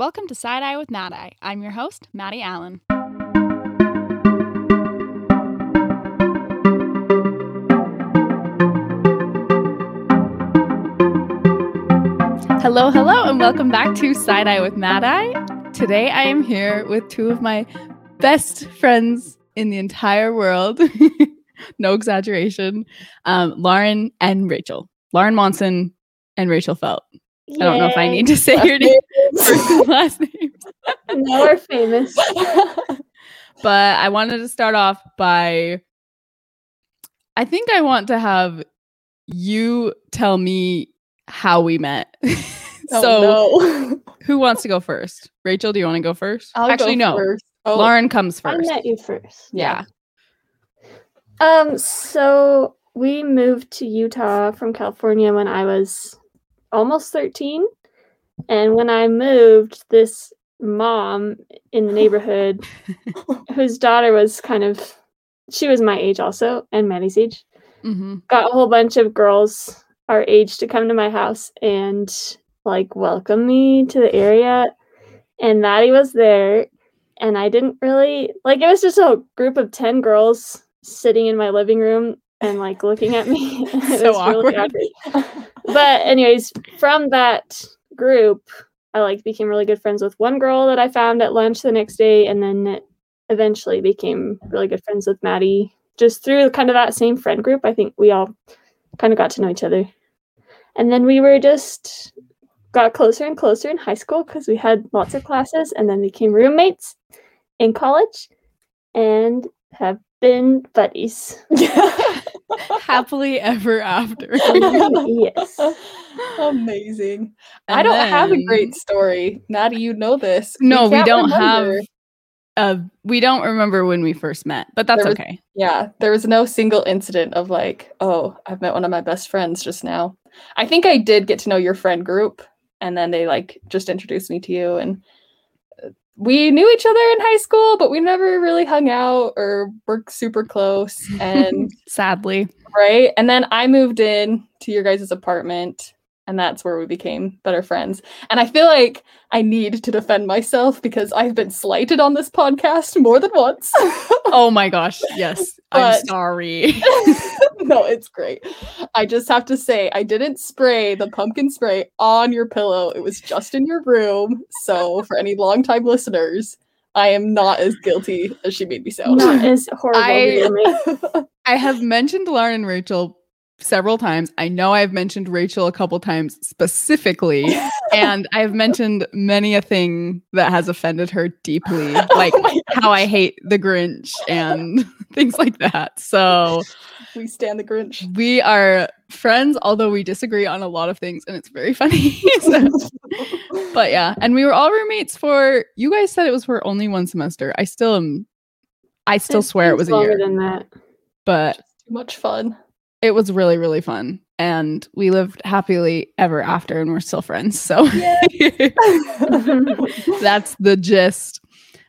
Welcome to Side Eye with Mad Eye. I'm your host, Maddie Allen. Hello, hello, and welcome back to Side Eye with Mad Eye. Today I am here with two of my best friends in the entire world. no exaggeration. Um, Lauren and Rachel. Lauren Monson and Rachel Felt. I don't know if I need to say your name, first and last name. now we're famous. but I wanted to start off by I think I want to have you tell me how we met. Oh, so no. who wants to go first? Rachel, do you want to go 1st I'll Actually, go no. first. Oh, Lauren comes first. I met you first. yeah. Um. So we moved to Utah from California when I was almost thirteen, and when I moved, this mom in the neighborhood, whose daughter was kind of, she was my age also, and Maddie's age, hmm got a whole bunch of girls our age to come to my house and like welcome me to the area. And Maddie was there, and I didn't really like it was just a group of 10 girls sitting in my living room and like looking at me. So was really awkward. But anyways, from that group, I like became really good friends with one girl that I found at lunch the next day, and then eventually became really good friends with Maddie. Just through kind of that same friend group, I think we all kind of got to know each other. And then we were just got closer and closer in high school because we had lots of classes and then became roommates in college and have been buddies. Happily ever after. yes. Amazing. I don't have a great story. Maddie, you know this. No, we can't don't remember. have uh we don't remember when we first met, but that's There was- okay. Yeah, there was no single incident of like, oh, I've met one of my best friends just now. I think I did get to know your friend group, and then they like just introduced me to you, and we knew each other in high school, but we never really hung out or were super close. And Sadly. right, and then I moved in to your guys' apartment, and that's where we became better friends. And I feel like I need to defend myself because I've been slighted on this podcast more than once. Oh my gosh. Yes. I'm sorry. no, it's great. I just have to say, I didn't spray the pumpkin spray on your pillow. It was just in your room. So, for any longtime listeners, I am not as guilty as she made me sound. Not as horrible I- I have mentioned Lauren and Rachel several times. I know I've mentioned Rachel a couple times specifically, oh and I've mentioned many a thing that has offended her deeply, oh like Oh how I hate the Grinch and things like that. So we stand the Grinch. we are friends, although we disagree on a lot of things, and it's very funny. So- but yeah, and we were all roommates for. You guys said it was for only one semester. I still am. I still swear it was a year, than that. but Too much fun. It was really really fun. And we lived happily ever after and we're still friends. So that's the gist.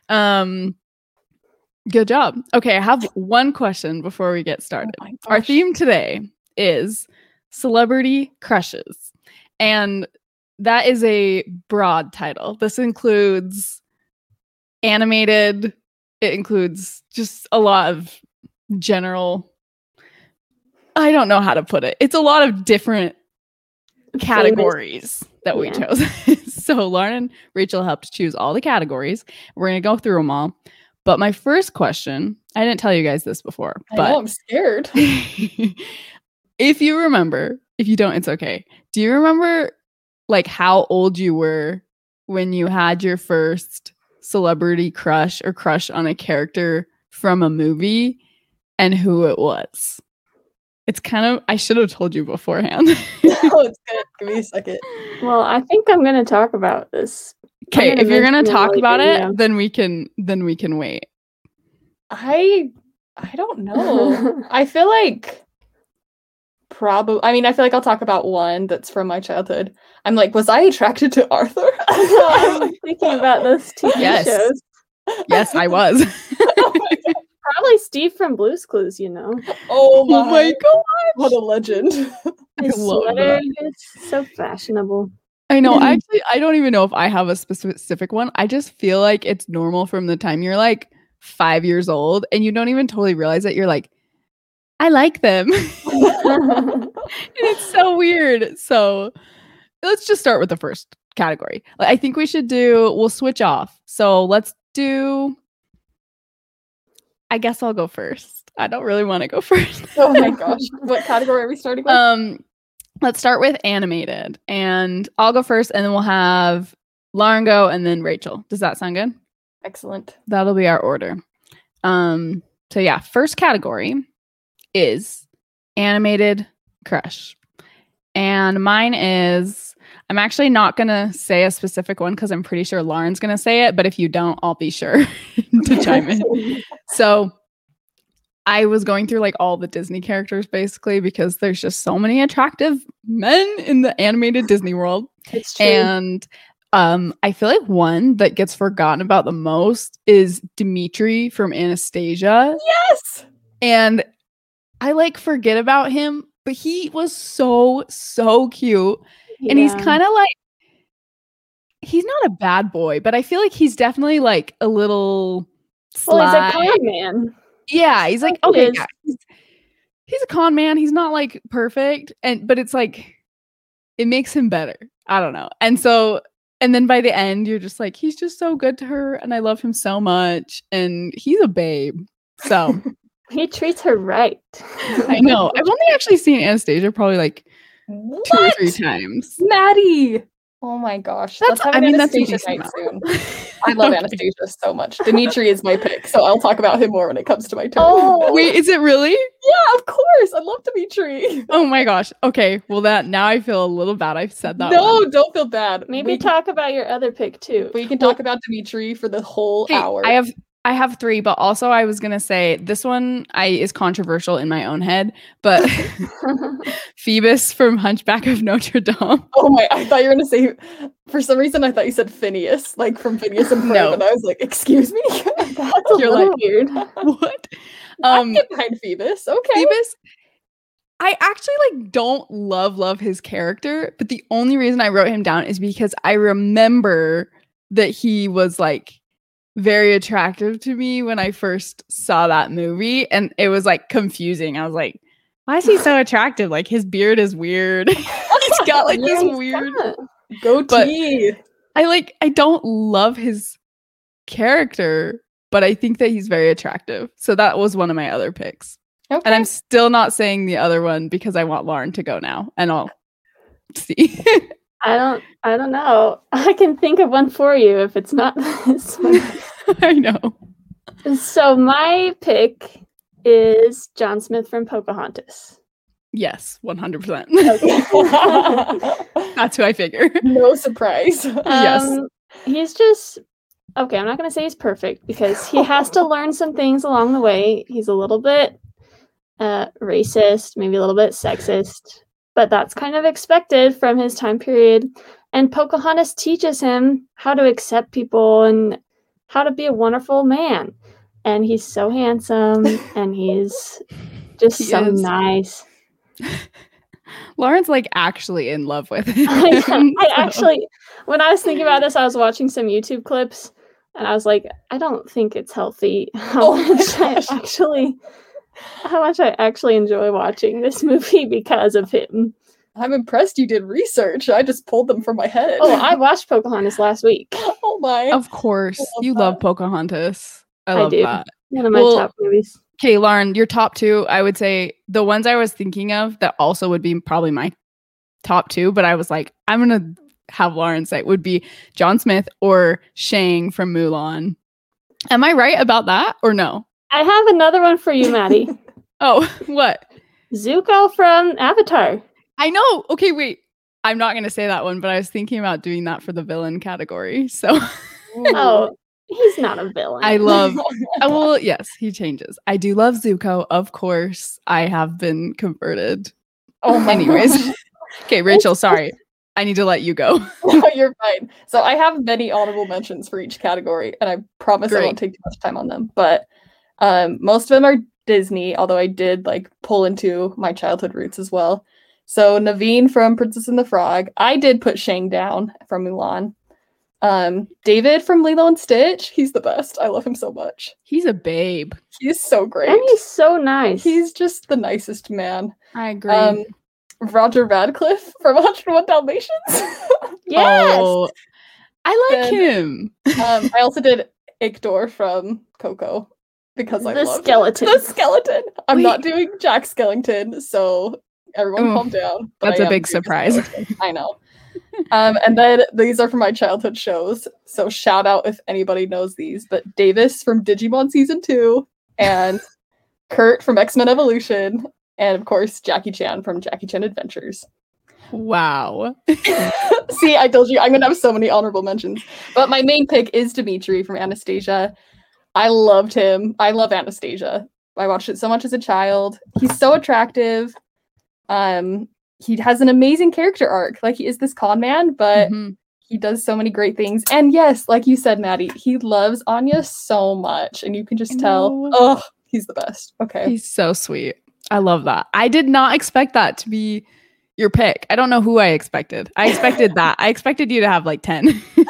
Um good job. Okay i have one question before we get started. Oh our theme today is celebrity crushes. And that is a broad title. This includes animated. It includes just a lot of general I don't know how to put it. It's a lot of different categories that we Yeah. chose. so Lauren and Rachel helped choose all the categories. We're going to go through them all. But my first question, I didn't tell you guys this before, I know, but I'm scared. if you remember, if you don't, it's okay. Do you remember like how old you were when you had your first celebrity crush or crush on a character from a movie and who it was? It's kind of I should have told you beforehand. oh, it's good. Give me a second. Well, I think I'm going to talk about this. Okay, if you're gonna talk later, about it, yeah. then we can then we can wait. I I don't know. I feel like probably I mean, I feel like I'll talk about one that's from my childhood. I'm like, was I attracted to Arthur? I'm thinking about those TV Yes. shows. Yes, I was. Probably Steve from Blue's Clues, you know. oh my, oh my god. what a legend. I His love sweater is so fashionable. I know. I actually, I don't even know if I have a specific one. I just feel like it's normal from the time you're like five years old and you don't even totally realize that you're like, I like them. and it's so weird. So let's just start with the first category. I think we should do, we'll switch off. So let's do, I guess I'll go first. I don't really want to go first. oh my gosh. What category are we starting with? Um, let's start with animated, and I'll go first, and then we'll have Lauren go, and then Rachel. Does that sound good? Excellent. That'll be our order. Um, so yeah, first category is animated crush, and mine is. I'm actually not gonna say a specific one because I'm pretty sure Lauren's gonna say it, but if you don't, I'll be sure to chime in. So I was going through like all the Disney characters basically because there's just so many attractive men in the animated Disney world. It's true. And um I feel like one that gets forgotten about the most is Dimitri from Anastasia. Yes. And I like forget about him, but he was so so cute and he's kind of like he's not a bad boy, but I feel like he's definitely like a little well, he's a con man. Yeah, he's like okay, yeah, he's, he's a con man. He's not like perfect, and but it's like it makes him better. I don't know. And so, and then by the end, you're just like, he's just so good to her, and I love him so much, and he's a babe. So He treats her right. I know. I've only actually seen Anastasia probably like two or three times. Maddie. Oh my gosh. That's- Let's have I mean, that's Anastasia decent night soon. I love Okay. Anastasia so much. Dimitri is my pick, so I'll talk about him more when it comes to my turn. Oh. Wait, is it really? yeah, of course. I love Dimitri. Oh my gosh. Okay. Well, that now I feel a little bad. I've said that. no, one. don't feel bad. Maybe we, talk about your other pick too. we can talk about Dimitri for the whole Okay, hour. I have I have three, but also I was gonna say this one I is controversial in my own head, but Phoebus from Hunchback of Notre Dame. Oh my! I thought you were gonna say. For some reason, I thought you said Phineas, like from Phineas and Ferb, No. and I was like, "Excuse me." That's You're like- weird. what? I Um get behind Phoebus. Okay. Phoebus I actually like don't love love his character, but the only reason I wrote him down is because I remember that he was like very attractive to me when I first saw that movie and it was like confusing. I was like, why is he so attractive? Like his beard is weird. He's got like this Yeah, he's weird Goatee. I like I don't love his character, but I think that he's very attractive. So that was one of my other picks. Okay. And I'm still not saying the other one because I want Lauren to go now and I'll see. I don't. I don't know. I can think of one for you if it's not this one. I know. So my pick is John Smith from Pocahontas. Yes, 100%. Okay. That's who I figure. no surprise. Yes. Um, he's just okay. I'm not gonna say he's perfect because he has to learn some things along the way. He's a little bit uh, racist, maybe a little bit sexist, but that's kind of expected from his time period. And Pocahontas teaches him how to accept people and how to be a wonderful man. And he's so handsome and he's just He so is. nice. Lauren's like actually in love with him. I, I actually, when I was thinking about this, I was watching some YouTube clips, and I was like, I don't think it's healthy how Oh much I actually, how much I actually enjoy watching this movie because of him. I'm impressed you did research. I just pulled them from my head. Oh, I watched Pocahontas last week. oh my. Of course. love You that. love Pocahontas. I I love do. that. One of my Well, top movies. Okay, Lauren, your top two, I would say the ones I was thinking of that also would be probably my top two, but I was like, I'm gonna have Lauren say would be John Smith or Shang from Mulan. Am I right about that or no? I have another one for you, Maddie. Oh, what? Zuko from Avatar. I know. Okay, wait. I'm not gonna say that one, but I was thinking about doing that for the villain category. So Oh, he's not a villain. I love Uh, well, yes, he changes. I do love Zuko, of course. I have been converted. Oh my Anyways. Okay, Rachel, sorry. I need to let you go. No, you're fine. So I have many honorable mentions for each category, and I promise I won't take too much time on them. But um, most of them are Disney, although I did like pull into my childhood roots as well. So Naveen from Princess and the Frog. I did put Shang down from Mulan. Um, David from Lilo and Stitch. He's the best. I love him so much. He's a babe. He's so great. And he's so nice. He's just the nicest man. I agree. Um, Roger Radcliffe from 101 Dalmatians. yes. Oh, I like Then- him. um, I also did Hector from Coco because I The love skeleton. The skeleton. I'm Wait. not doing Jack Skellington, so everyone Ooh, calm down. that's I a big surprise. skeleton. I know. um, and then these are from my childhood shows. So shout out if anybody knows these. But Davis from Digimon season two, and Kurt from X Men Evolution, and of course Jackie Chan from Jackie Chan Adventures. Wow. See, I told you I'm gonna have so many honorable mentions. But my main pick is Dimitri from Anastasia. I loved him. I love Anastasia. I watched it so much as a child. He's so attractive. Um, he has an amazing character arc. Like he is this con man, but Mhm. he does so many great things. And yes, like you said, Maddie, he loves Anya so much, and you can just tell. Oh, he's the best. Okay. He's so sweet. I love that. I did not expect that to be your pick. I don't know who I expected. I expected that. I expected you to have like 10.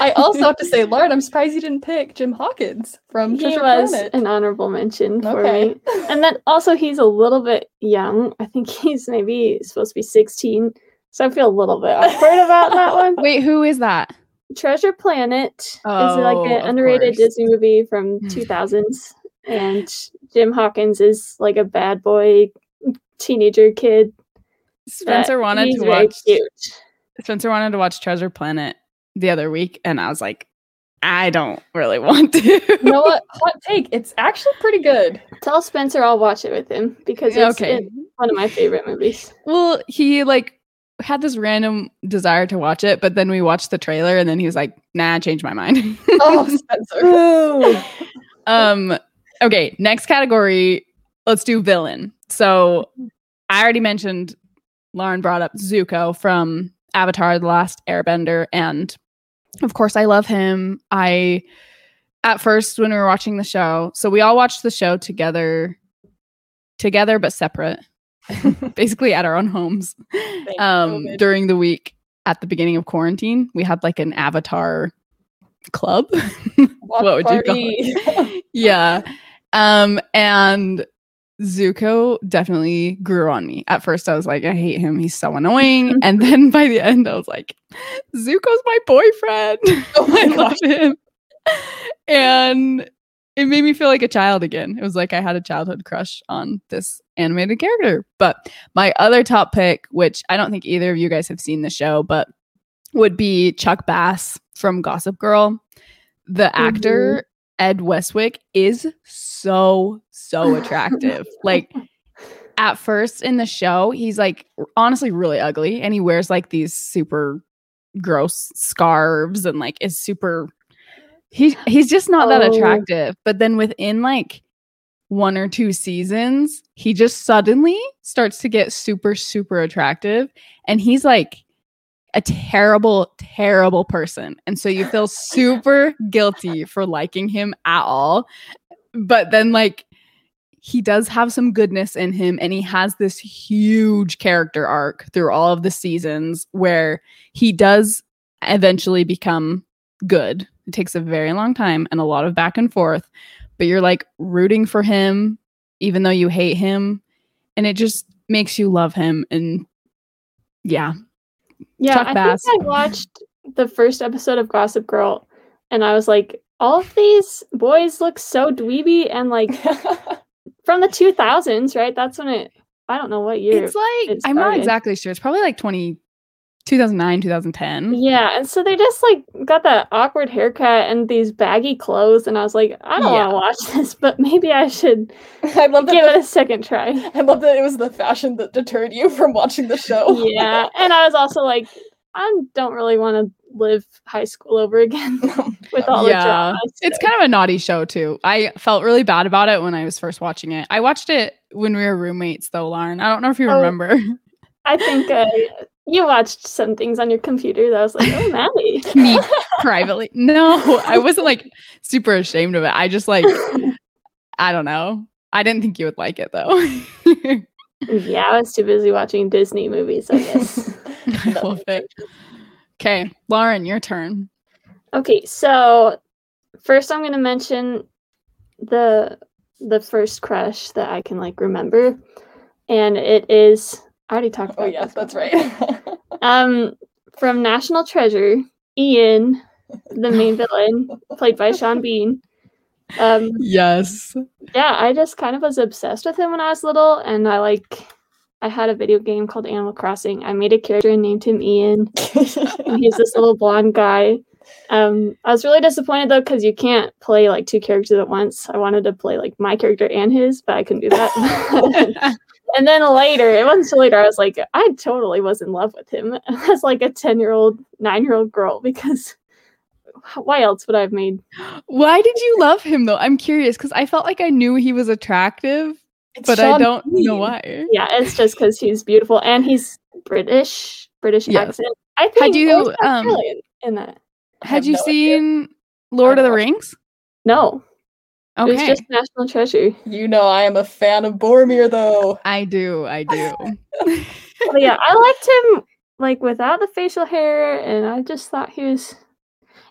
I also have to say, Lauren, I'm surprised you didn't pick Jim Hawkins from he Treasure was Planet. an honorable mention for Okay. me. And then also he's a little bit young. I think he's maybe supposed to be 16. So I feel a little bit awkward about that one. Wait, who is that? Treasure Planet is like Oh, an underrated course. Disney movie from Hmm. 2000s. And Jim Hawkins is like a bad boy teenager kid. Spencer wanted to watch Cute. Spencer wanted to watch Treasure Planet the other week and I was like, I don't really want to. you know what? Hot take. It's actually pretty good. Tell Spencer I'll watch it with him because it's okay. one of my favorite movies. Well, he like had this random desire to watch it, but then we watched the trailer and then he was like, nah, I changed my mind. Oh, Spencer. um okay, next category, let's do villain. So I already mentioned Lauren brought up Zuko from Avatar The Last Airbender and of course I love him. I at first when we were watching the show, so we all watched the show together together but separate. basically at our own homes um during the week at the beginning of quarantine we had like an avatar club what would you call party. yeah um and zuko definitely grew on me. At first i was like i hate him. He's so annoying. And then by the end i was like zuko's my boyfriend. Oh my i gosh. love him. And it made me feel like a child again. It was like i had a childhood crush on this animated character. But my other top pick which i don't think either of you guys have seen the show but would be chuck bass from gossip girl. The actor mm-hmm. ed westwick is so so attractive. Like at first in the show he's like honestly really ugly and he wears like these super gross scarves and like is super he he's just not that Oh. attractive. But then within like one or two seasons he just suddenly starts to get super super attractive and he's like a terrible terrible person. And so you feel super guilty for liking him at all. But then like he does have some goodness in him and he has this huge character arc through all of the seasons where he does eventually become good it takes a very long time and a lot of back and forth but you're like rooting for him even though you hate him and it just makes you love him and yeah Yeah, Chuck I Bass. think I watched the first episode of Gossip Girl, and I was like, all of these boys look so dweeby, and like from the 2000s, right? That's when it. I don't know what year. it's like it i'm not exactly sure it's probably like 20 2009 2010 yeah, and so they just like got that awkward haircut and these baggy clothes, and I was like, I don't Yeah. want to watch this, but maybe I should I love that. give it a second try. I love that it was the fashion that deterred you from watching the show. yeah, and I was also like, I don't really want to live high school over again with all the Yeah, drama. It's kind of a naughty show too. I felt really bad about it when I was first watching it. I watched it when we were roommates though, Lauren. I don't know if you Oh. remember. I think uh, you watched some things on your computer that I was like, oh, Maddie. Me privately. No, I wasn't like super ashamed of it. I just like I don't know. I didn't think you would like it though. Yeah, I was too busy watching Disney movies, I guess. I love it. Okay, Lauren, your turn. okay, so first I'm going to mention the the first crush that I can like remember, and it is I already talked about. oh yes, that's one. right. Um, from National Treasure, Ian, the main villain, played by Sean Bean. Um, Yes. yeah, I just kind of was obsessed with him when I was little, and I like. I had a video game called Animal Crossing. I made a character and named him Ian. and he's this little blonde guy. Um, I was really disappointed though because you can't play like two characters at once. I wanted to play like my character and his, but I couldn't do that. and then later, it wasn't until later I was like, I totally was in love with him as like a ten year old, nine year old girl because why else would I have made? Why did you love him though? I'm curious because I felt like I knew he was attractive, It's but I don't know why. Yeah, it's just because he's beautiful and he's British, British Yes. accent. I think had you, um, in that. I Had you no idea. seen Lord of the Rings? No, it was Okay. just National Treasure. You know I am a fan of Boromir though. I do. I do. But yeah, I liked him like without the facial hair, and I just thought he was.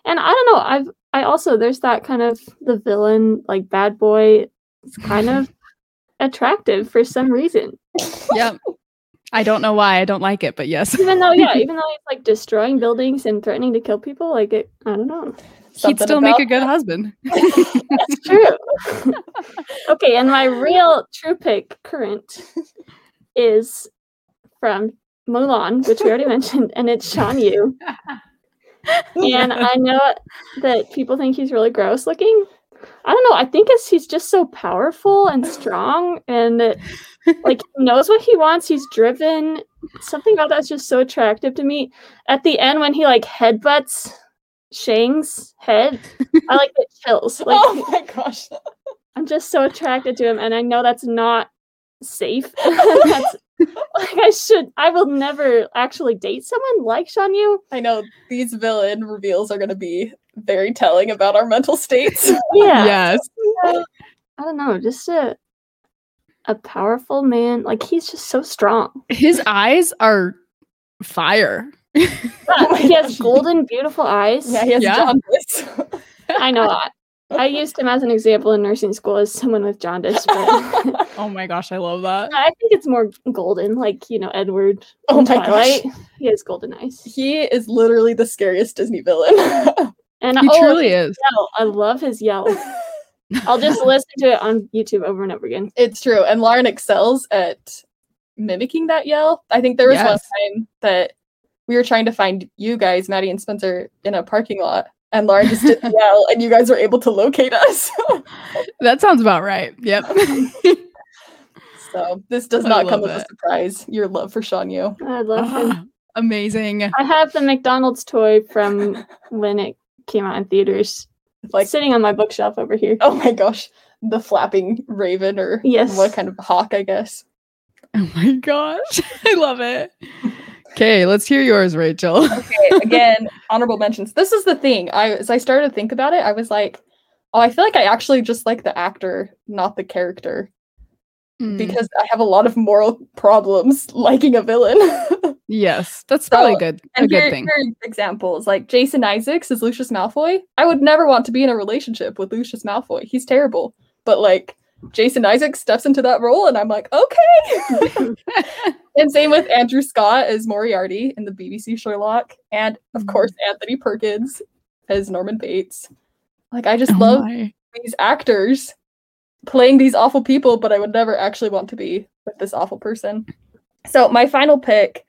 And I don't know. I've I also there's that kind of the villain like bad boy. It's kind of attractive for some reason. yep. I don't know why I don't like it, but yes. Even though yeah, even though he's like destroying buildings and threatening to kill people, like it. I don't know. He'd still make a good husband. That's true. okay, and my real true pick current is from Mulan, which we already mentioned, and it's Shan Yu. and I know that people think he's really gross looking. I don't know. I think it's he's just so powerful and strong, and it- like he knows what he wants. He's driven. Something about that's just so attractive to me. At the end, when he like headbutts Shang's head, I like it chills. Like oh my gosh. I'm just so attracted to him, and I know that's not safe. that's like I should. I will never actually date someone like Shan Yu. I know these villain reveals are going to be very telling about our mental states. Yeah. Yes. I don't know, just a a powerful man. Like he's just so strong. His eyes are fire. he has golden, beautiful eyes. yeah, he has Yeah. jaundice. I know. I, I used him as an example in nursing school as someone with jaundice, but Oh my gosh, I love that. I think it's more golden, like you know Edward. oh in my gosh. He has golden eyes, He is literally the scariest Disney villain. And He oh, truly is. yell. I love his yell. I'll just listen to it on YouTube over and over again. it's true. And Lauren excels at mimicking that yell. I think there was one time that we were trying to find you guys, Maddie and Spencer, in a parking lot. And Lauren just did the yell, and you guys were able to locate us. That sounds about right. Yep. so this does I not come as a surprise. Your love for Shan Yu. I love him. Amazing. I have the McDonald's toy from when it came out in theaters, Like, sitting on my bookshelf over here. oh my gosh, the flapping raven, or Yes. what kind of hawk, I guess. Oh my gosh. I love it. Okay, let's hear yours, Rachel. Okay, again, honorable mentions. This is the thing. I as I started to think about it, I was like, oh, I feel like I actually just like the actor, not the character, Mm, because I have a lot of moral problems liking a villain. Yes, that's probably So, good. A and good here, thing. here examples like Jason Isaacs is Lucius Malfoy. I would never want to be in a relationship with Lucius Malfoy. He's terrible. But like Jason Isaacs steps into that role, and I'm like, okay. and same with Andrew Scott as Moriarty in the BBC Sherlock, and of Mhm. course Anthony Perkins as Norman Bates. Like I just Oh love my. these actors playing these awful people, but I would never actually want to be with this awful person. So my final pick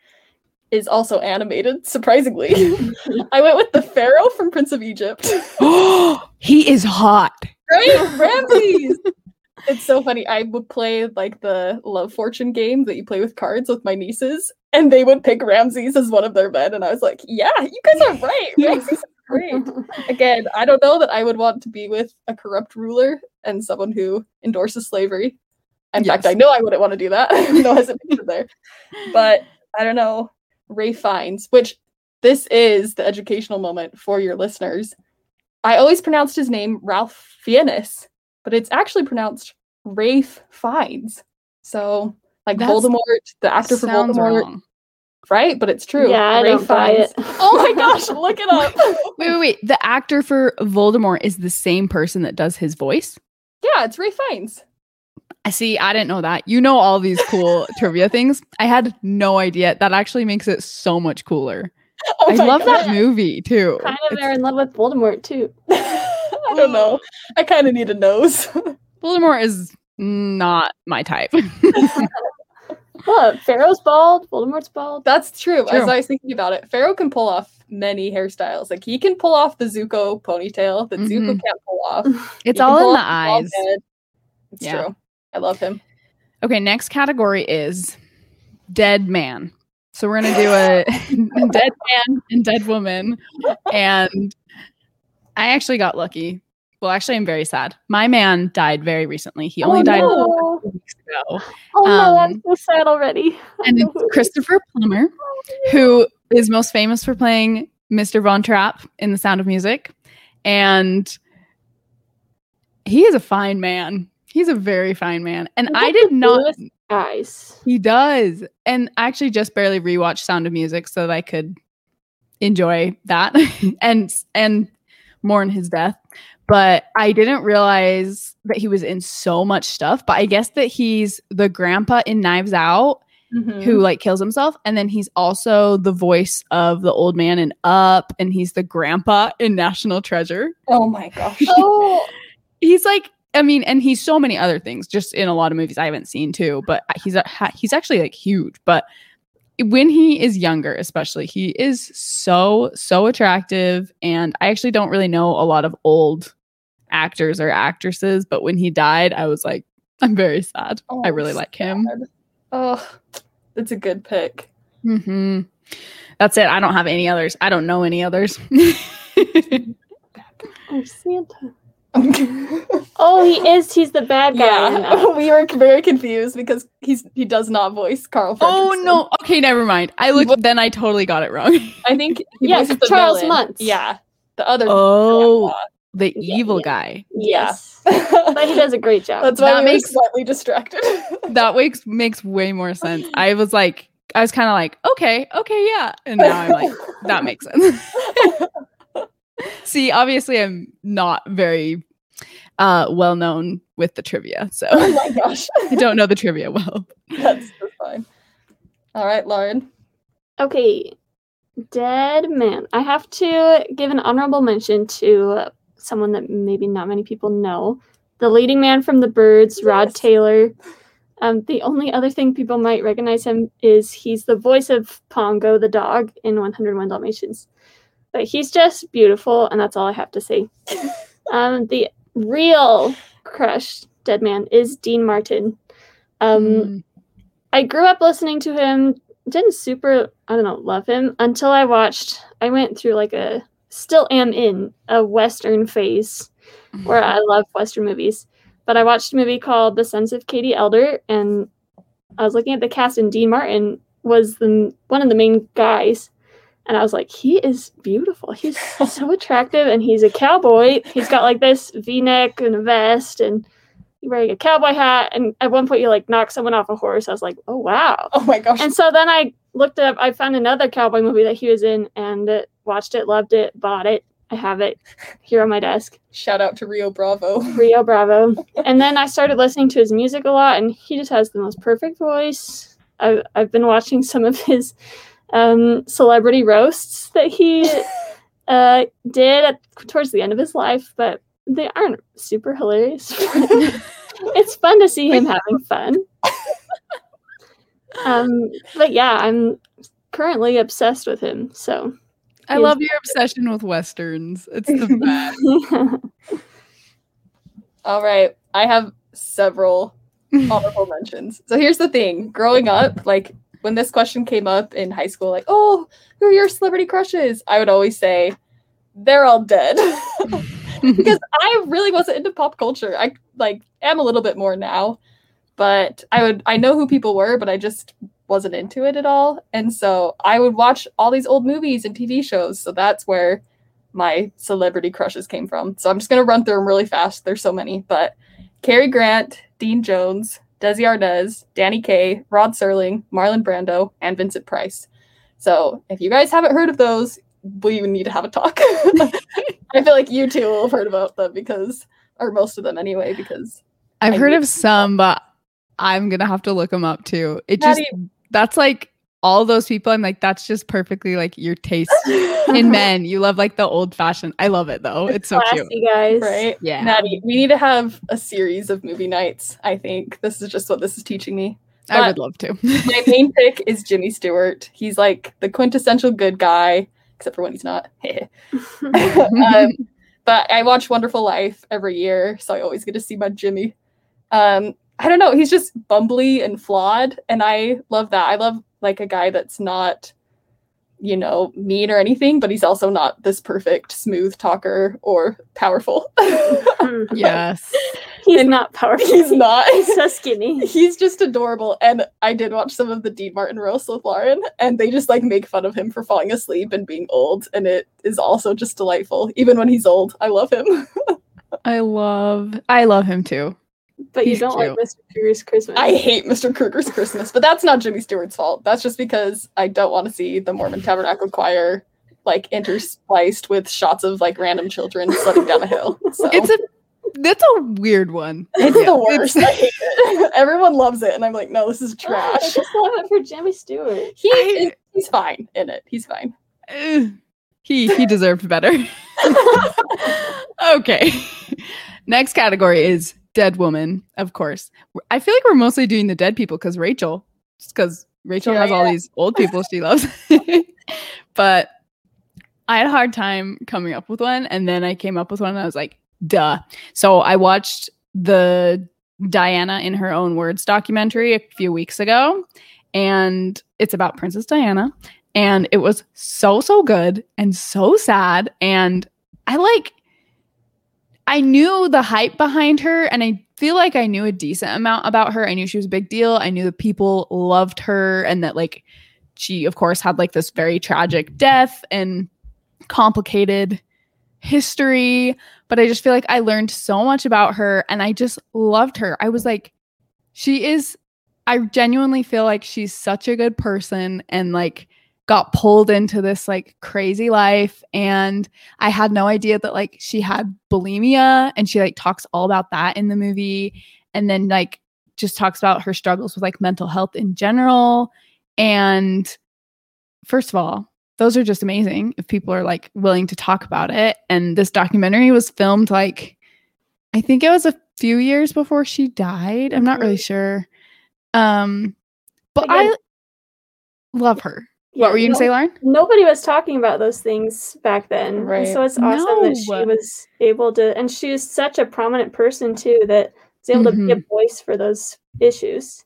is also animated, surprisingly. I went with the Pharaoh from Prince of Egypt. he is hot. right? Ramses. It's so funny. I would play like the love fortune game that you play with cards with my nieces, and they would pick Ramses as one of their men, and I was like, "Yeah, you guys are right. Ramses is great." Again, I don't know that I would want to be with a corrupt ruler and someone who endorses slavery. In fact, I know I wouldn't want to do that. no hesitation there. But I don't know. Rafe Fiennes, which this is the educational moment for your listeners. I always pronounced his name Ralph Fiennes, but it's actually pronounced Rafe Fiennes. So Like That's- Voldemort, the actor for Voldemort, wrong. right? But it's true. Yeah, I Rafe don't buy Fiennes. it. Oh my gosh, look it up. Wait, wait, wait. The actor for Voldemort is the same person that does his voice. yeah, it's Rafe Fiennes. I see. I didn't know that. You know all these cool trivia things. I had no idea. That actually makes it so much cooler. Oh I my love that movie too. kind of It's- are in love with Voldemort too. I don't know. I kind of need a nose. Voldemort is not my type. What? Pharaoh's bald. Voldemort's bald. That's true. True. As I was thinking about it, Pharaoh can pull off many hairstyles. Like he can pull off the Zuko ponytail that Zuko Mhm. can't pull off. it's He all in the eyes. It's Yeah. true. I love him. Okay, next category is dead man. So we're gonna do a dead man and dead woman. And I actually got lucky. Well, actually, I'm very sad. My man died very recently. He only oh, died No. weeks ago. Oh no, I'm Um, so sad already. And it's Christopher Plummer, who is most famous for playing Mr. Von Trapp in The Sound of Music. And he is a fine man. He's a very fine man. And I did not Guys. he does. And I actually just barely rewatched Sound of Music so that I could enjoy that and and mourn his death. But I didn't realize that he was in so much stuff. But I guess that he's the grandpa in Knives Out Mhm. who like kills himself. And then he's also the voice of the old man in Up, and he's the grandpa in National Treasure. Oh my gosh. Oh, He's like, I mean, and he's so many other things, just in a lot of movies I haven't seen too. But he's a, he's actually like huge. But when he is younger, especially, he is so so attractive. And I actually don't really know a lot of old actors or actresses. But when he died, I was like, I'm very sad. I Oh, really like him. Oh, that's a good pick. hmm That's it. I don't have any others. I don't know any others. oh, Santa. Oh, he is. He's the bad guy. yeah, we were very confused because he's he does not voice Carl. oh no. Okay, never mind. I looked. Then I totally got it wrong. I think he Yeah, Charles villain. Muntz. Yeah, the other. Oh, the Yeah, evil yeah. guy. Yes, yeah. but he does a great job. That's why That we makes- slightly distracted. That makes makes way more sense. I was like, I was kind of like, okay, okay, yeah, and now I'm like, that makes sense. See, obviously, I'm not very uh well known with the trivia, so oh my gosh, I don't know the trivia well. that's so fine. All right, Lauren. Okay, dead man. I have to give an honorable mention to someone that maybe not many people know. The leading man from the Birds, Rod Taylor. Um, the only other thing people might recognize him is he's the voice of Pongo the dog in 101 Dalmatians. But he's just beautiful, and that's all I have to say. um, the real crush dead man is Dean Martin. Um, Mm. I grew up listening to him, didn't super, I don't know, love him until I watched, I went through like a, still am in a Western phase where I love Western movies. But I watched a movie called The Sons of Katie Elder, and I was looking at the cast, and Dean Martin was the one of the main guys. And I was like, he is beautiful. He's so attractive, and he's a cowboy. He's got like this V-neck and a vest, and he's wearing a cowboy hat. And at one point, you like knock someone off a horse. I was like, oh wow. Oh my gosh. And so then I looked up. I found another cowboy movie that he was in, and uh, watched it, loved it, bought it. I have it here on my desk. Shout out to Rio Bravo. Rio Bravo. And then I started listening to his music a lot, and he just has the most perfect voice. I've, I've been watching some of his um, celebrity roasts that he uh, did at, towards the end of his life, but they aren't super hilarious. it's fun to see him having fun. Um, but yeah, I'm currently obsessed with him. So I love your obsession with westerns. It's the best. All right, I have several honorable mentions. So here's the thing: growing up, like when this question came up in high school, like, "Oh, who are your celebrity crushes?" I would always say, "They're all dead," because I really wasn't into pop culture. I like am a little bit more now, but I would I know who people were, but I just wasn't into it at all. And so I would watch all these old movies and TV shows. So that's where my celebrity crushes came from. So I'm just gonna run through them really fast. There's so many, but Cary Grant, Dean Jones, Desi Arnaz, Danny Kaye, Rod Serling, Marlon Brando, and Vincent Price. So if you guys haven't heard of those, we need to have a talk. I feel like you two will have heard about them because, or most of them anyway, because I've I heard of some, but I'm gonna have to look them up too. It just that's like all those people. I'm like, that's just perfectly like your taste in men. You love like the old fashioned. I love it though. It's so cute. Guys. right? Yeah. Maddie, we need to have a series of movie nights. I think this is just what this is teaching me. I would love to. My main pick is Jimmy Stewart. He's like the quintessential good guy, except for when he's not. um, but I watch Wonderful Life every year, so I always get to see my Jimmy. Um, I don't know, he's just bumbly and flawed, and I love that. I love like a guy that's not, you know, mean or anything, but he's also not this perfect smooth talker or powerful. Hmm. yes. He's And not powerful. he's not. He's so skinny. He's just adorable. And I did watch some of the Dean Martin roast with Lauren, and they just like make fun of him for falling asleep and being old. And it is also just delightful. Even when he's old, I love him. I love I love him too. But you don't like. Mr. Krueger's Christmas. I hate Mr. Krueger's Christmas, but that's not Jimmy Stewart's fault. That's just because I don't want to see the Mormon Tabernacle Choir like interspliced with shots of like random children sledding down a hill. So It's a that's a weird one. it's Yeah, the worst. I hate it. Everyone loves it, and I'm like, no, this is trash. I just love it for Jimmy Stewart. He I- he's fine in it. He's fine. Eh, he he deserved better. okay. Next category is dead woman, of course. I feel like we're mostly doing the dead people because Rachel, just because Rachel Yeah, has all these old people she loves. but I had a hard time coming up with one, and then I came up with one, and I was like, duh. So I watched the Diana in her own words documentary a few weeks ago, and it's about Princess Diana and it was so so good and so sad and i like i knew the hype behind her and i feel like i knew a decent amount about her. I knew she was a big deal. I knew that people loved her and that like she of course had like this very tragic death and complicated history. But i just feel like i learned so much about her and i just loved her. I was like she is i genuinely feel like she's such a good person and like got pulled into this like crazy life and i had no idea that like she had bulimia and she like talks all about that in the movie and then like just talks about her struggles with like mental health in general and first of all those are just amazing if people are like willing to talk about it and this documentary was filmed like i think it was a few years before she died i'm not really sure um but i love her what were you gonna no- say, Lauren? Nobody was talking about those things back then. and Right. so it's awesome that she was able to, and she was such a prominent person too that was able to be a mm-hmm. voice for those issues.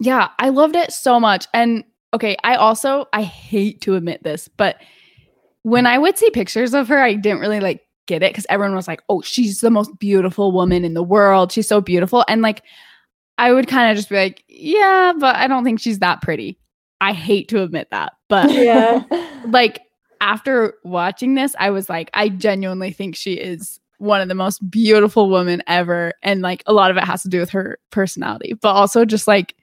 Yeah, I loved it so much. And okay, I also I hate to admit this, but when I would see pictures of her, I didn't really like get it because everyone was like, "Oh, she's the most beautiful woman in the world. She's so beautiful." And like, I would kind of just be like, "Yeah, but I don't think she's that pretty." I hate to admit that, but Yeah. like after watching this, I was like, I genuinely think she is one of the most beautiful women ever. And like a lot of it has to do with her personality, but also just like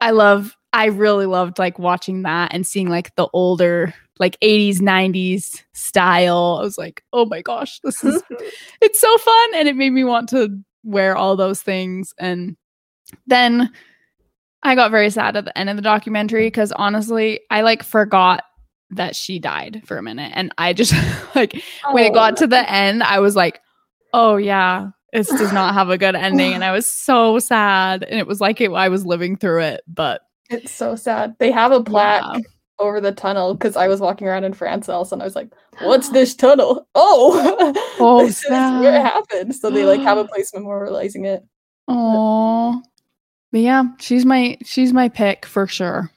I love, I really loved like watching that and seeing like the older, like 80s, 90s style. I was like, oh my gosh, this is it's so fun and it made me want to wear all those things and then i got very sad at the end of the documentary because honestly i like forgot that she died for a minute and i just like when it got to the oh. end i was like oh yeah this does not have a good ending and i was so sad and it was like it, i was living through it but It's so sad. They have a plaque yeah. over the tunnel because I was walking around in France and all of a sudden I was like, "What's this tunnel? Oh, Oh, this is where it happened." So they like have a place memorializing it. oh but yeah she's my she's my pick for sure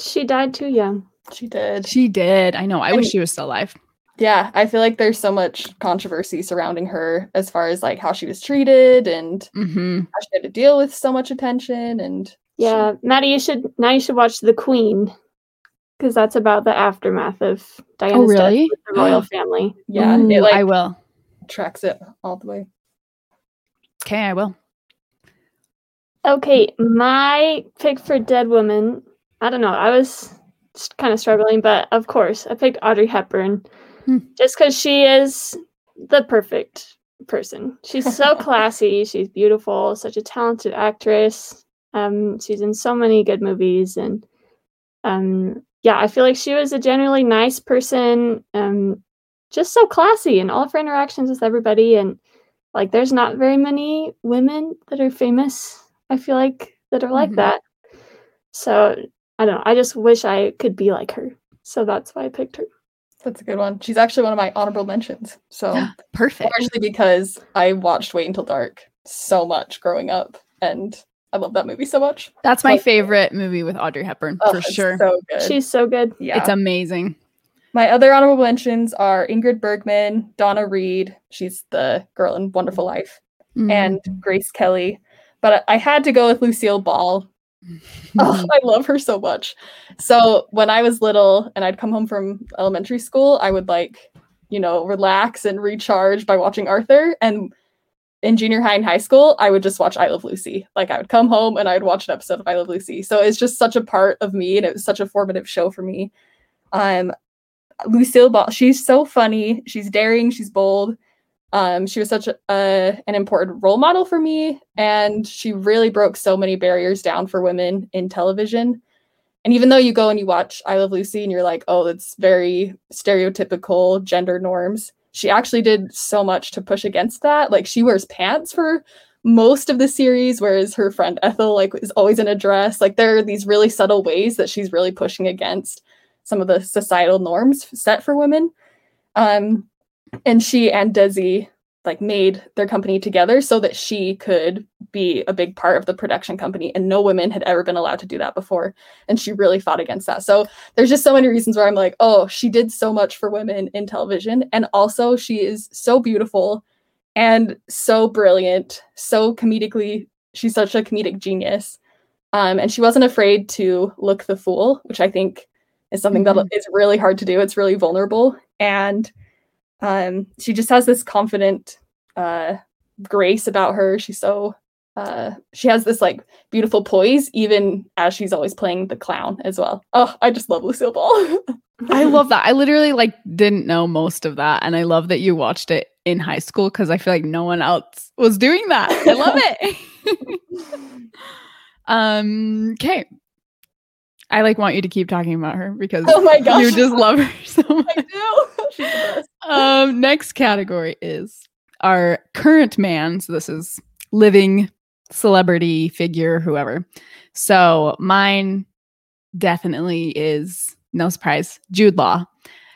she died too young. She did. she did i know i wish she was still alive Yeah, I feel like there's so much controversy surrounding her as far as like how she was treated and mm-hmm. how she had to deal with so much attention and Yeah, Maddie, you should now you should watch The Queen because that's about the aftermath of Diana's death really? with the royal family. yeah, Ooh, it like i will tracks it all the way. okay i will Okay, my pick for Dead Woman. I don't know. I was kind of struggling, but of course, I picked Audrey Hepburn Hmm. just because she is the perfect person. She's so classy. She's beautiful. Such a talented actress. Um, she's in so many good movies, and um, yeah, I feel like she was a generally nice person. Um, just so classy in all of her interactions with everybody, and like, there's not very many women that are famous. I feel like that are like Mhm. that. So I don't know. I just wish I could be like her. So that's why I picked her. That's a good one. She's actually one of my honorable mentions. So Perfect. largely because I watched Wait Until Dark so much growing up, and I love that movie so much. That's my Like- favorite movie with Audrey Hepburn Oh, for sure. so good. She's so good. yeah. It's amazing. My other honorable mentions are Ingrid Bergman, Donna Reed, she's the girl in Wonderful Life, Mm. and Grace Kelly. But I had to go with Lucille Ball. Oh, I love her so much. So when I was little and I'd come home from elementary school, I would like, you know, relax and recharge by watching Arthur. And in junior high and high school, I would just watch I Love Lucy. Like I would come home and I'd watch an episode of I Love Lucy. So it's just such a part of me and it was such a formative show for me. Um Lucille Ball, she's so funny. She's daring, she's bold. Um, she was such a, an important role model for me, and she really broke so many barriers down for women in television. And even though you go and you watch I Love Lucy and you're like, oh, it's very stereotypical gender norms, she actually did so much to push against that. Like she wears pants for most of the series, whereas her friend Ethel like is always in a dress. Like there are these really subtle ways that she's really pushing against some of the societal norms set for women. Um, and she and Desi like made their company together so that she could be a big part of the production company and no women had ever been allowed to do that before. And she really fought against that. So there's just so many reasons where i'm like oh she did so much for women in television. And also she is so beautiful and so brilliant so comedically she's such a comedic genius. Um, and she wasn't afraid to look the fool which i think is something Mhm. that is really hard to do. It's really vulnerable. And um, she just has this confident uh, grace about her. She's so uh, she has this like beautiful poise, even as she's always playing the clown as well. Oh, I just love Lucille Ball. I love that. I literally like didn't know most of that, and I love that you watched it in high school because I feel like no one else was doing that. I love it. um. Okay. I like want you to keep talking about her because Oh my gosh. you just love her so much. I do. She's the best. Um. Next category is our current man. So this is living celebrity figure, whoever. So mine definitely is no surprise, Jude Law.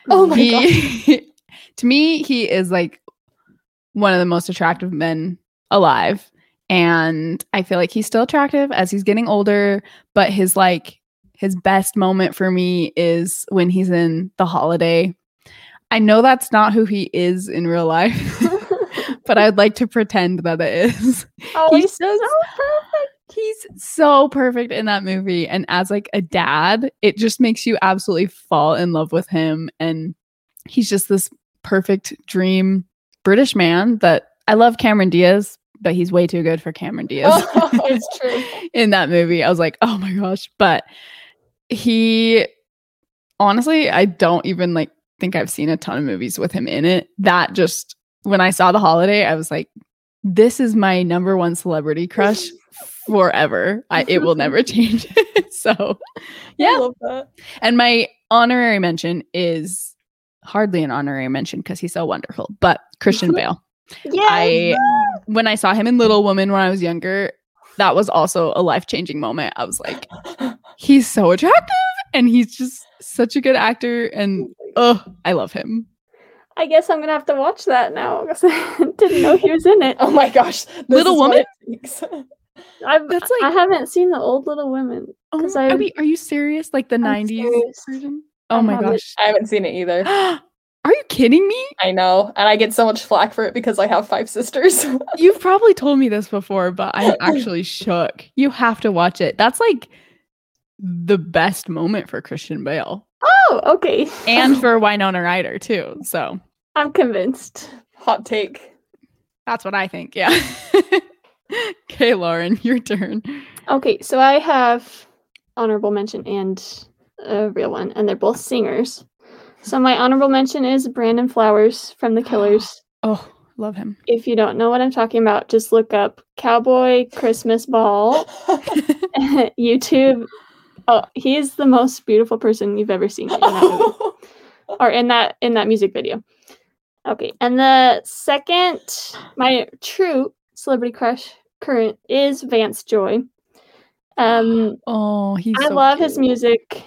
Oh my he, to me, he is like one of the most attractive men alive. And I feel like he's still attractive as he's getting older, but his like his best moment for me is when he's in the holiday. I know that's not who he is in real life, but I'd like to pretend that it is. oh, He's he's so perfect. He's so perfect in that movie. And as like a dad, it just makes you absolutely fall in love with him. And he's just this perfect dream British man that I love Cameron Diaz, but he's way too good for Cameron Diaz. Oh, it's true. in that movie. I was like, oh my gosh. But he honestly, I don't even like think I've seen a ton of movies with him in it. That just when I saw the holiday, I was like, this is my number one celebrity crush forever. I, it will never change. so Yeah, Yeah. I love that. and my honorary mention is hardly an honorary mention because he's so wonderful, but Christian Bale. Yeah. I when I saw him in Little Woman when I was younger, that was also a life changing moment. I was like, he's so attractive and he's just such a good actor and oh, I love him. I guess I'm gonna have to watch that now because I didn't know he was in it. Oh my gosh. Little is Woman? I've, That's I like- haven't seen the old Little Women. Oh, 'Cause I I- mean, are you serious? Like the I'm 90s serious. version? Oh I my haven't. gosh. I haven't seen it either. Are you kidding me? I know. And I get so much flack for it because I have five sisters. You've probably told me this before, but I'm actually shook. You have to watch it. That's like the best moment for Christian Bale Oh, okay. and for Winona Ryder too. So I'm convinced. Hot take. that's what I think. Yeah. Okay, Lauren, your turn. Okay, so I have honorable mention and a real one, and they're both singers. So my honorable mention is Brandon Flowers from The Killers. Oh, love him. if you don't know what I'm talking about, just look up Cowboy Christmas Ball YouTube. Oh, he is the most beautiful person you've ever seen in that movie. or in that in that music video. Okay, and the second, my true celebrity crush current is Vance Joy. Um, Oh, he's. I so love his music.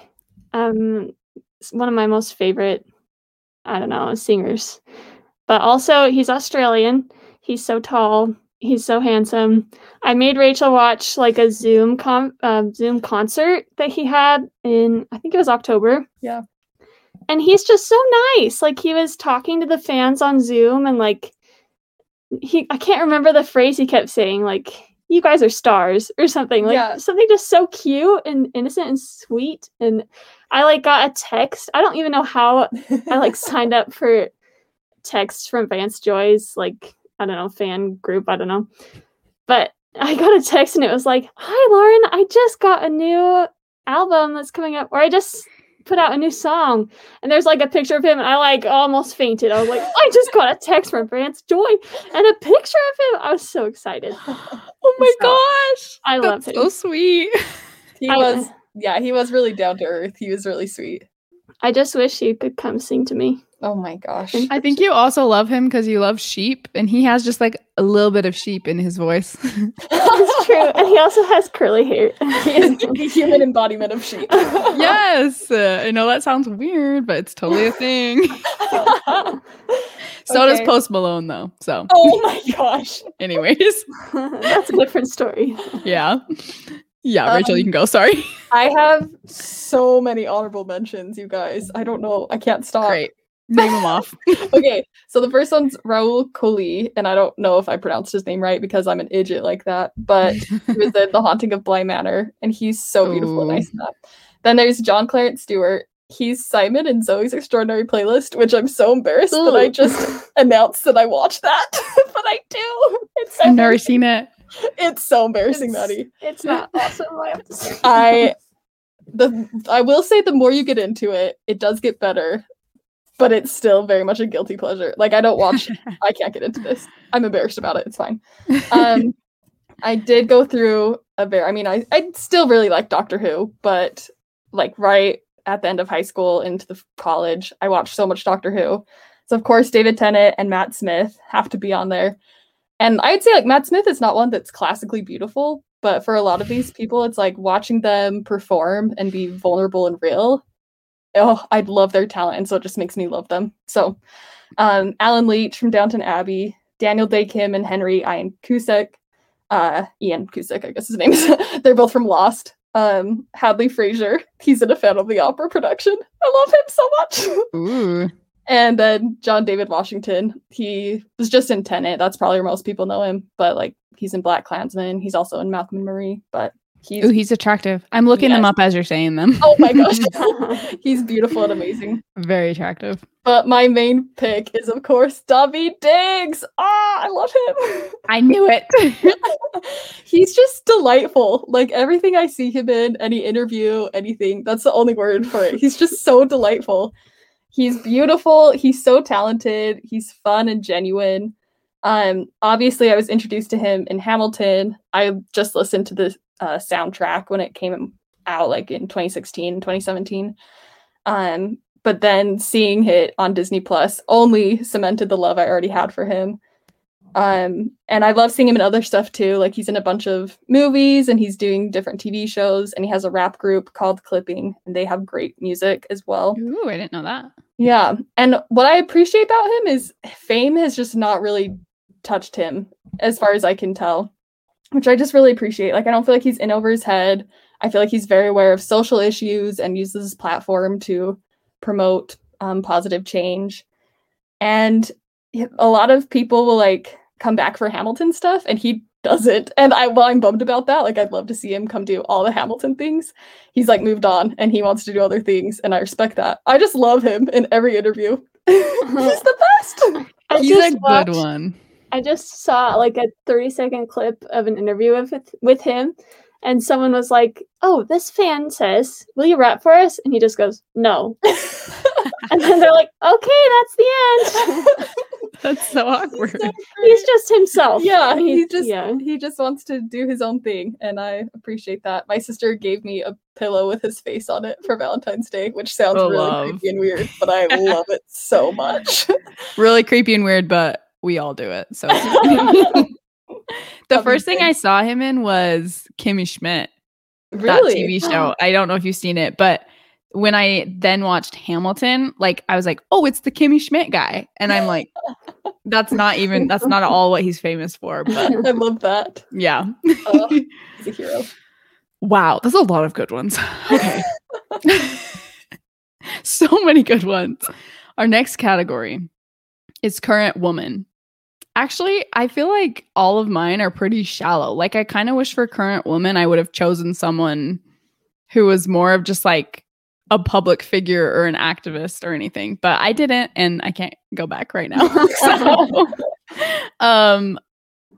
Um, one of my most favorite, I don't know, singers. But also, he's Australian. He's so tall. He's so handsome. I made Rachel watch like a Zoom com- uh, Zoom concert that he had in I think it was October. Yeah. And he's just so nice. Like he was talking to the fans on Zoom and like he I can't remember the phrase he kept saying like you guys are stars or something like Yeah. something just so cute and innocent and sweet and I like got a text. I don't even know how I like signed up for text from Vance Joy's like I don't know fan group. I don't know, but I got a text and it was like, "Hi Lauren, I just got a new album that's coming up, or I just put out a new song." And there's like a picture of him, and I like almost fainted. I was like, "I just got a text from Vance Joy and a picture of him." I was so excited. Oh my So, gosh. I love him. so sweet. he I- was yeah, he was really down to earth. He was really sweet. I just wish he could come sing to me. Oh my gosh. I think you also love him because you love sheep, and he has just like a little bit of sheep in his voice. That's true, and he also has curly hair. he is the human embodiment of sheep. yes, uh, I know that sounds weird, but it's totally a thing. so does Post Malone, though. So, oh my gosh. anyways, That's a different story. yeah, yeah. Rachel, you Um, can go. Sorry. I have so many honorable mentions, you guys. I don't know. I can't stop. Great. Name them off. okay, so the first one's Rahul Kohli, and I don't know if I pronounced his name right because I'm an idiot like that, but he was in The Haunting of Bly Manor, and he's so beautiful and Ooh. nice in that. Then there's John Clarence Stewart. He's Simon in Zoe's Extraordinary Playlist, which I'm so embarrassed that I just announced that I watched that, but I do. It's so I've never seen it. It's so embarrassing, It's- Maddie. It's not awesome. I have to say. I the I will say the more you get into it, it does get better, but it's still very much a guilty pleasure. Like I don't watch I can't get into this. I'm embarrassed about it. It's fine. Um I did go through a very I mean I I still really like Doctor Who, but like right at the end of high school into the college, I watched so much Doctor Who. So of course David Tennant and Matt Smith have to be on there. And I'd say like Matt Smith is not one that's classically beautiful, but for a lot of these people, it's like watching them perform and be vulnerable and real. Oh, I'd love their talent, and so it just makes me love them. So, um, Allen Leech from Downton Abbey, Daniel Dae Kim and Henry Ian Cusick, uh, Ian Cusick, I guess his name is. They're both from Lost. Um, Hadley Fraser, he's in a Phantom of the Opera production. I love him so much. Ooh. And then John David Washington, he was just in Tenet. That's probably where most people know him, but like he's in Black Klansman. He's also in Malcolm and Marie, but he's Ooh, he's attractive. I'm looking them up as you're saying them. oh my gosh, he's beautiful and amazing. Very attractive. But my main pick is of course Daveed Diggs. Ah, I love him. I knew it. he's just delightful. Like everything I see him in, any interview, anything, that's the only word for it. He's just so delightful. He's beautiful. He's so talented. He's fun and genuine. Um, obviously, I was introduced to him in Hamilton. I just listened to the uh, soundtrack when it came out, like in 2016, 2017. Um, but then seeing it on Disney Plus only cemented the love I already had for him. Um, and I love seeing him in other stuff too. Like he's in a bunch of movies and he's doing different TV shows and he has a rap group called Clipping and they have great music as well. Ooh, I didn't know that. Yeah. And what I appreciate about him is fame has just not really touched him as far as I can tell, which I just really appreciate. Like I don't feel like he's in over his head. I feel like he's very aware of social issues and uses his platform to promote um, positive change. And a lot of people will like come back for Hamilton stuff and he doesn't. And I well, I'm bummed about that. Like I'd love to see him come do all the Hamilton things. He's like moved on and he wants to do other things and I respect that. I just love him in every interview. He's the best. I He's a good one. I just saw like a 30 second clip of an interview with with him, and someone was like, "Oh, this fan says, will you rap for us?" And he just goes, "No." and then they're like, "Okay, that's the end." That's so awkward. He's just himself. yeah, He's- he just yeah. he just wants to do his own thing, and I appreciate that. My sister gave me a pillow with his face on it for Valentine's Day, which sounds Oh, really love. creepy and weird, but I love it so much. really creepy and weird, but we all do it. So the first thing I saw him in was Kimmy Schmidt, that? TV oh. show. I don't know if you've seen it, but when I then watched Hamilton, like I was like, oh, it's the Kimmy Schmidt guy. And I'm like, that's not even that's not at all what he's famous for. But I love that. yeah. Oh, he's a hero. Wow, there's a lot of good ones. Okay. so many good ones. Our next category is current woman. Actually, I feel like all of mine are pretty shallow. Like I kind of wish for current woman I would have chosen someone who was more of just like a public figure or an activist or anything, but I didn't and I can't go back right now. so um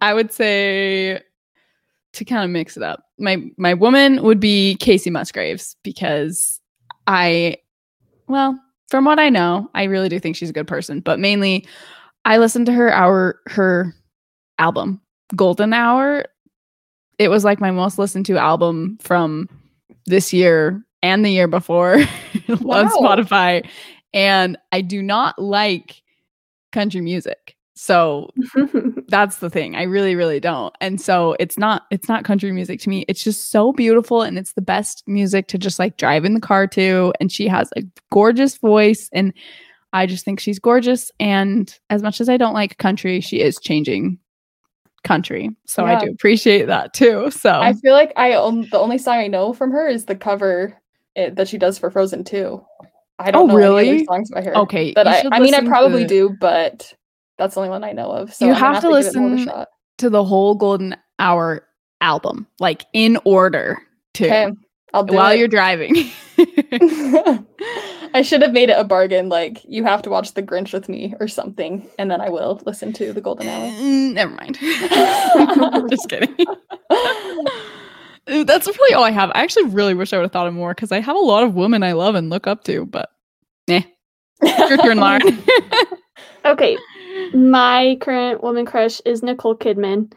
I would say to kind of mix it up. My my woman would be Kacey Musgraves because I well, from what I know, I really do think she's a good person, but mainly I listened to her hour her album, Golden Hour. It was like my most listened to album from this year and the year before Wow. on Spotify. And I do not like country music. So that's the thing i really really don't and so it's not it's not country music to me it's just so beautiful and it's the best music to just like drive in the car to and she has a gorgeous voice and i just think she's gorgeous and as much as i don't like country she is changing country so i do appreciate that too so I feel like I on- the only song I know from her is the cover it, that she does for Frozen 2. I don't Oh, know any really? other songs by her. okay That you I, I mean, I probably to- do, but that's the only one I know of. So You gonna have to give it more of a listen to the whole golden hour album like in order too Okay, I'll do while it. you're driving I should have made it a bargain. Like you have to watch The Grinch with me or something, and then I will listen to The Golden Hour. Mm, Never mind. Just kidding. That's really all I have. I actually really wish I would have thought of more because I have a lot of women I love and look up to, but eh. Your turn, Lauren. okay, my current woman crush is Nicole Kidman,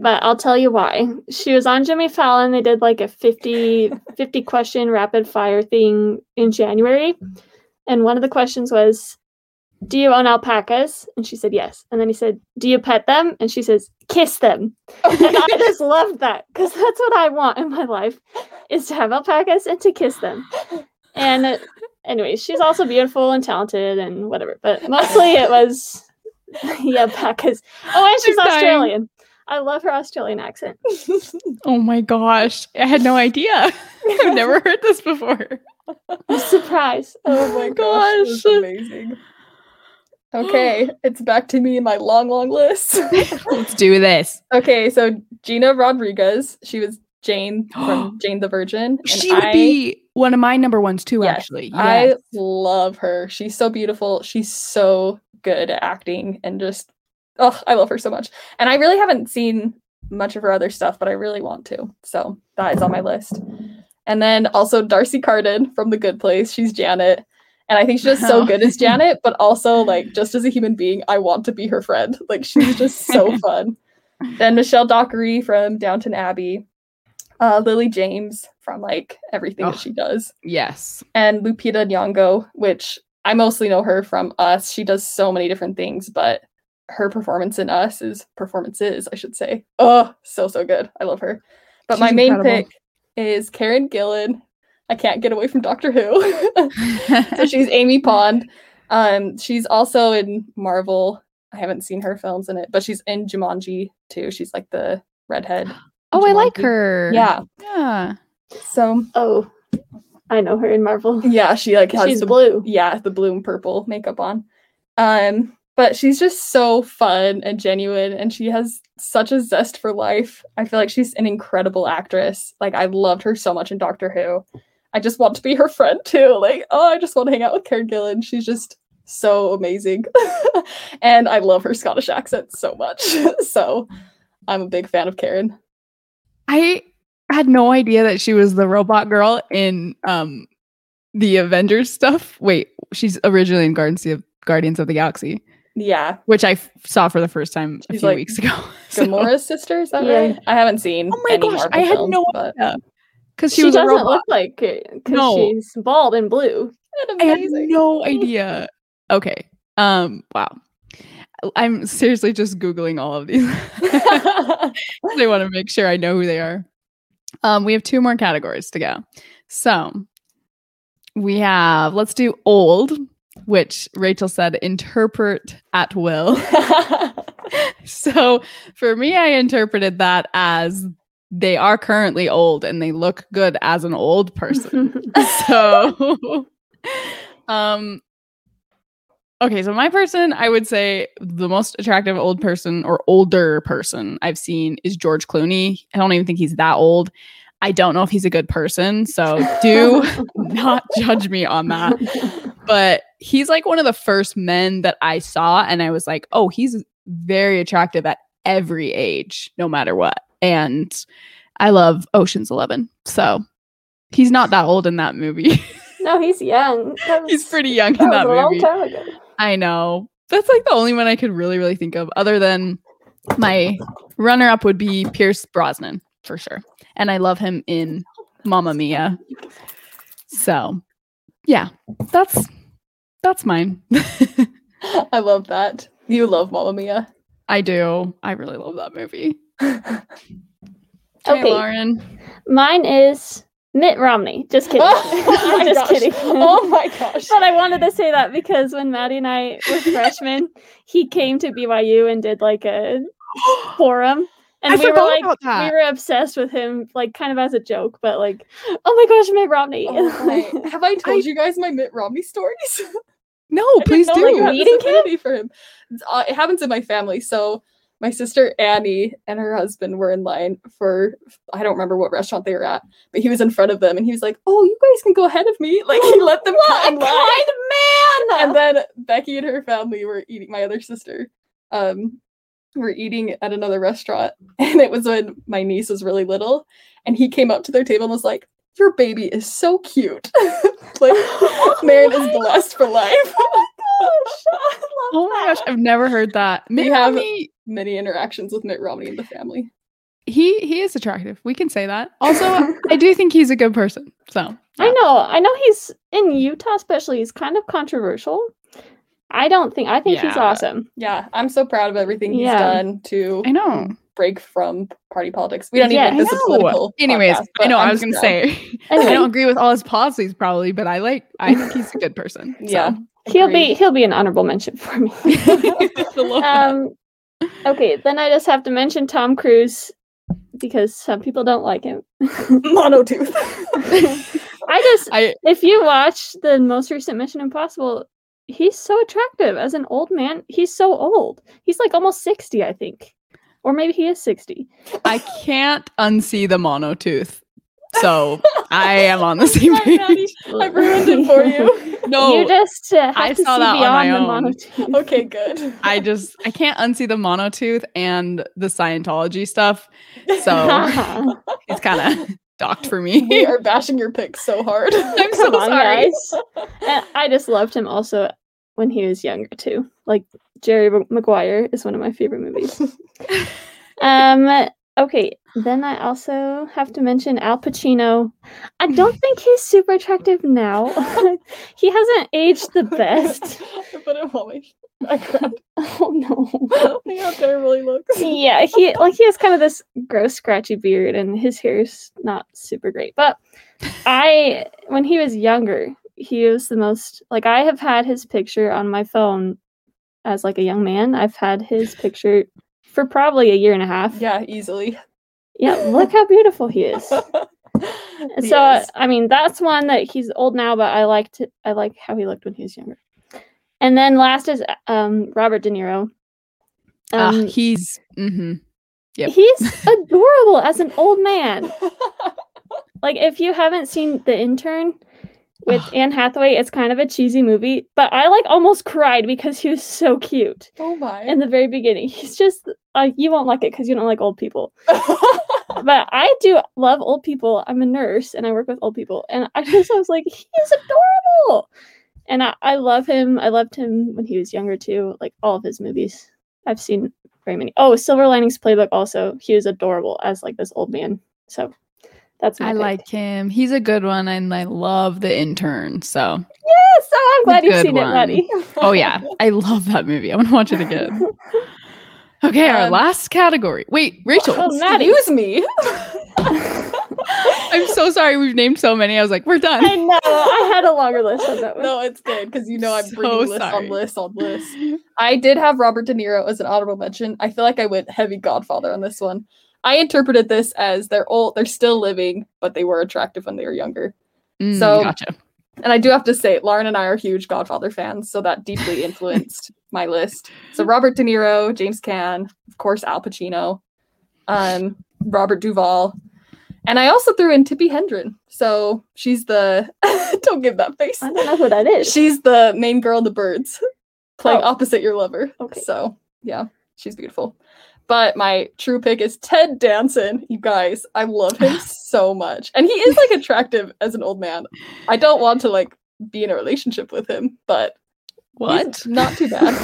but I'll tell you why. She was on Jimmy Fallon. They did like a 50, 50 question rapid fire thing in January. And one of the questions was, Do you own alpacas? And she said, Yes. And then he said, Do you pet them? And she says, Kiss them. And I just loved that because that's what I want in my life is to have alpacas and to kiss them. And uh, anyway, she's also beautiful and talented and whatever, but mostly it was yeah, alpacas. Oh, and she's. Australian. I love her Australian accent. oh my gosh. I had no idea. I've never heard this before. Surprise. Oh my gosh, Gosh. amazing. Okay, it's back to me and my long, long list. Let's do this. okay, so Gina Rodriguez, she was Jane from Jane the Virgin. and She would I- be one of my number ones too, Yes, actually. I love her. She's so beautiful. She's so good at acting and just oh, I love her so much. And I really haven't seen much of her other stuff, but I really want to. So that is on my list. And then also D'Arcy Carden from The Good Place. She's Janet. And I think she's just so Oh. good as Janet, but also like just as a human being, I want to be her friend. Like she's just so fun. Then Michelle Dockery from Downton Abbey. Uh, Lily James from like everything Oh. that she does yes. and Lupita Nyong'o, which I mostly know her from Us. She does so many different things, but her performance in Us is performances, I should say. Oh, so so good. I love her. But my main incredible. pick is Karen Gillan. I can't get away from Doctor Who. so she's Amy Pond. Um, she's also in Marvel. I haven't seen her films in it, but she's in Jumanji too. She's like the redhead. in oh, I like her. Yeah. Yeah. So Oh, I know her in Marvel. yeah, she like has She's the blue. yeah, the blue and purple makeup on. Um, but she's just so fun and genuine, and she has such a zest for life. I feel like she's an incredible actress. Like I loved her so much in Doctor Who. I just want to be her friend too. Like, oh, I just want to hang out with Karen Gillan. She's just so amazing. and I love her Scottish accent so much. so I'm a big fan of Karen. I had no idea that she was the robot girl in um the Avengers stuff. Wait, she's originally in Guardians of Guardians of the Galaxy, Yeah. which I f- saw for the first time a few like weeks ago. So- Gamora's sister, is that Yeah. right? I haven't seen Oh my gosh, Marvel I had films, no idea. Because She, she, was doesn't look like it because No. she's bald and blue. I had no idea. Okay. Um. Wow. I'm seriously just googling all of these. I want to make sure I know who they are. Um. We have two more categories to go. So we have. Let's do old, which Rachel said interpret at will. so for me, I interpreted that as they are currently old and they look good as an old person. so um okay so my person i would say the most attractive old person or older person i've seen is george clooney i don't even think he's that old i don't know if he's a good person so do not judge me on that but he's like one of the first men that i saw and i was like oh he's very attractive at every age no matter what and i love oceans 11 so he's not that old in that movie no, he's young. That He's pretty young that in was that movie. I know. That's like the only one I could really, really think of. Other than my runner up would be Pierce Brosnan for sure. And I love him in Mamma Mia. So yeah, that's that's mine. I love that. You love Mamma Mia. I do. I really love that movie. oh Okay, Okay. Lauren. Mine is Mitt Romney. Just kidding. Oh my Just gosh. kidding. Oh my gosh. But I wanted to say that because when Maddie and I were freshmen, he came to BYU and did like a forum. And I we were like we were obsessed with him, like kind of as a joke, but like, oh my gosh, Mitt Romney. Oh my- Have I told you guys my Mitt Romney stories? No, please do. that you had this Meeting him? for him. Uh, it happens in my family. So my sister Annie and her husband were in line for I don't remember what restaurant they were at, but he was in front of them and he was like, "Oh, you guys can go ahead of me." Like he let them What cut a in line. man! And then Becky and her family were eating. My other sister, um, were eating at another restaurant, and it was when my niece was really little, and he came up to their table and was like, "Your baby is so cute." like Marin is oh blessed for life. Oh my gosh, oh I've never heard that. We Mitt have- Romney, Many interactions with Mitt Romney and the family. he he is attractive. We can say that. Also, I do think he's a good person. So I know, I know he's in Utah, especially. He's kind of controversial. I don't think. I think he's awesome. Yeah, I'm so proud of everything he's Yeah. done to I know. Break from party politics. We don't Yeah, even I make this a political. Anyways, podcast, I know I was gonna say Anyway. I don't agree with all his policies probably, but I like I think he's a good person. so. Yeah. He'll be he'll be an honorable mention for me. I love that. um, okay, then I just have to mention Tom Cruise because some people don't like him. monotooth. I just I if you watch the most recent Mission Impossible, he's so attractive as an old man. He's so old. He's like almost 60, I think. Or maybe he is 60. I can't unsee the monotooth. So I am on the same page. I ruined it for you. No, you just uh, have I to saw see that on my the own. monotone. Okay, good. I just I can't unsee the monotooth and the Scientology stuff. So it's kind of docked for me. we are bashing your pick so hard. I'm so Come on, sorry. guys. I just loved him also when he was younger too. Like Jerry Maguire is one of my favorite movies. um. Okay. Then I also have to mention Al Pacino. I don't think he's super attractive now. he hasn't aged the best. but it won't make background. Oh no. How terrible he looks. yeah, he like he has kind of this gross scratchy beard and his hair's not super great. But I when he was younger, he was the most like I have had his picture on my phone as like a young man. I've had his picture for probably a year and a half. Yeah, easily. Yeah, look how beautiful he is. He so uh, is. I mean that's one that he's old now, but I liked it. I like how he looked when he was younger. And then last is um Robert De Niro. Ah, Um, he's mhm. Yep. He's adorable as an old man. Like if you haven't seen The Intern, with Ugh. Anne Hathaway. It's kind of a cheesy movie, but I like almost cried because he was so cute Oh my. in the very beginning. He's just uh, you won't like it because you don't like old people. But I do love old people. I'm a nurse and I work with old people, and I just I was like, he is adorable, and I, I love him. I loved him when he was younger too. Like all of his movies, I've seen very many. Oh, Silver Linings Playbook also. He was adorable as like this old man. So that's my I pick. like him. He's a good one, and I love the intern. So, Yes, oh, I'm glad you've good seen it, one. Maddie. oh yeah, I love that movie. I want to watch it again. Okay, our Um, last category. Wait, Rachel. Oh, Maddie. Excuse me. I'm so sorry. We've named so many. I was like, we're done. I know. I had a longer list on that one. no, it's good because you know I'm So bringing list sorry. on list on list. I did have Robert De Niro as an honorable mention. I feel like I went heavy Godfather on this one. I interpreted this as they're old, they're still living, but they were attractive when they were younger. Mm, So- gotcha. And I do have to say, Lauren and I are huge Godfather fans, so that deeply influenced my list. So Robert De Niro, James Caan, of course Al Pacino, um, Robert Duvall, and I also threw in Tippi Hedren. So she's the don't give that face. I don't know who that is. She's the main girl in the birds, playing Oh. opposite your lover. Okay. So yeah, she's beautiful. But my true pick is Ted Danson. You guys, I love him so much, and he is like attractive as an old man. I don't want to like be in a relationship with him, but What? Not too bad.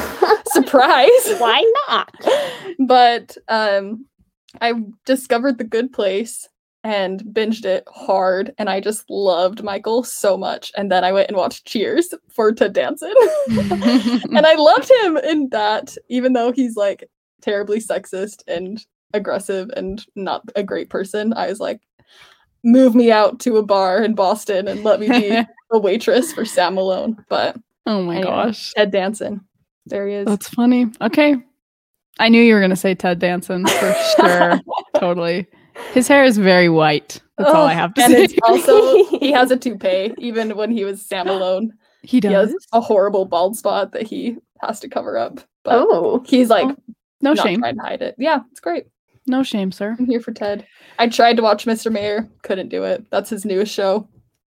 Surprise. Why not? but um, I discovered The Good Place and binged it hard, and I just loved Michael so much. And then I went and watched Cheers for Ted Danson. and I loved him in that, even though he's like terribly sexist and aggressive and not a great person. I was like, move me out to a bar in Boston and let me be a waitress for Sam Malone. But oh my Anyway. gosh. Ted Danson, there he is. That's funny. Okay. I knew you were going to say Ted Danson for sure. totally. His hair is very white. That's all I Oh, have to and say. it's also he has a toupee, even when he was Sam Malone. he He does. has a horrible bald spot that he has to cover up. But Oh, he's like oh. No not shame. trying to hide it. Yeah, it's great. No shame, sir. I'm here for Ted. I tried to watch Mr. Mayor, couldn't do it. That's his newest show.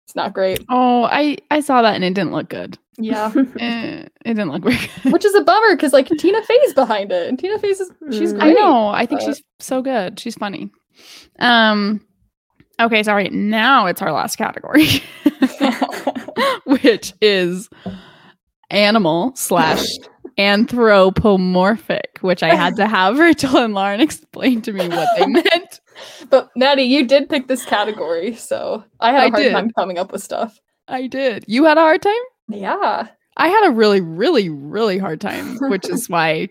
It's not great. Oh, I I saw that and it didn't look good. Yeah, Eh, it didn't look very good. which is a bummer because like Tina Fey's behind it, and Tina Fey's is she's Mm. I know. I think but- she's so good. She's funny. Um okay, sorry. Now it's our last category. which is animal slash anthropomorphic, which I had to have Rachel and Lauren explain to me what they meant. But Maddie, you did pick this category, so I had a I hard did. time coming up with stuff. I did. You had a hard time? Yeah. I had a really, really, really hard time, which is why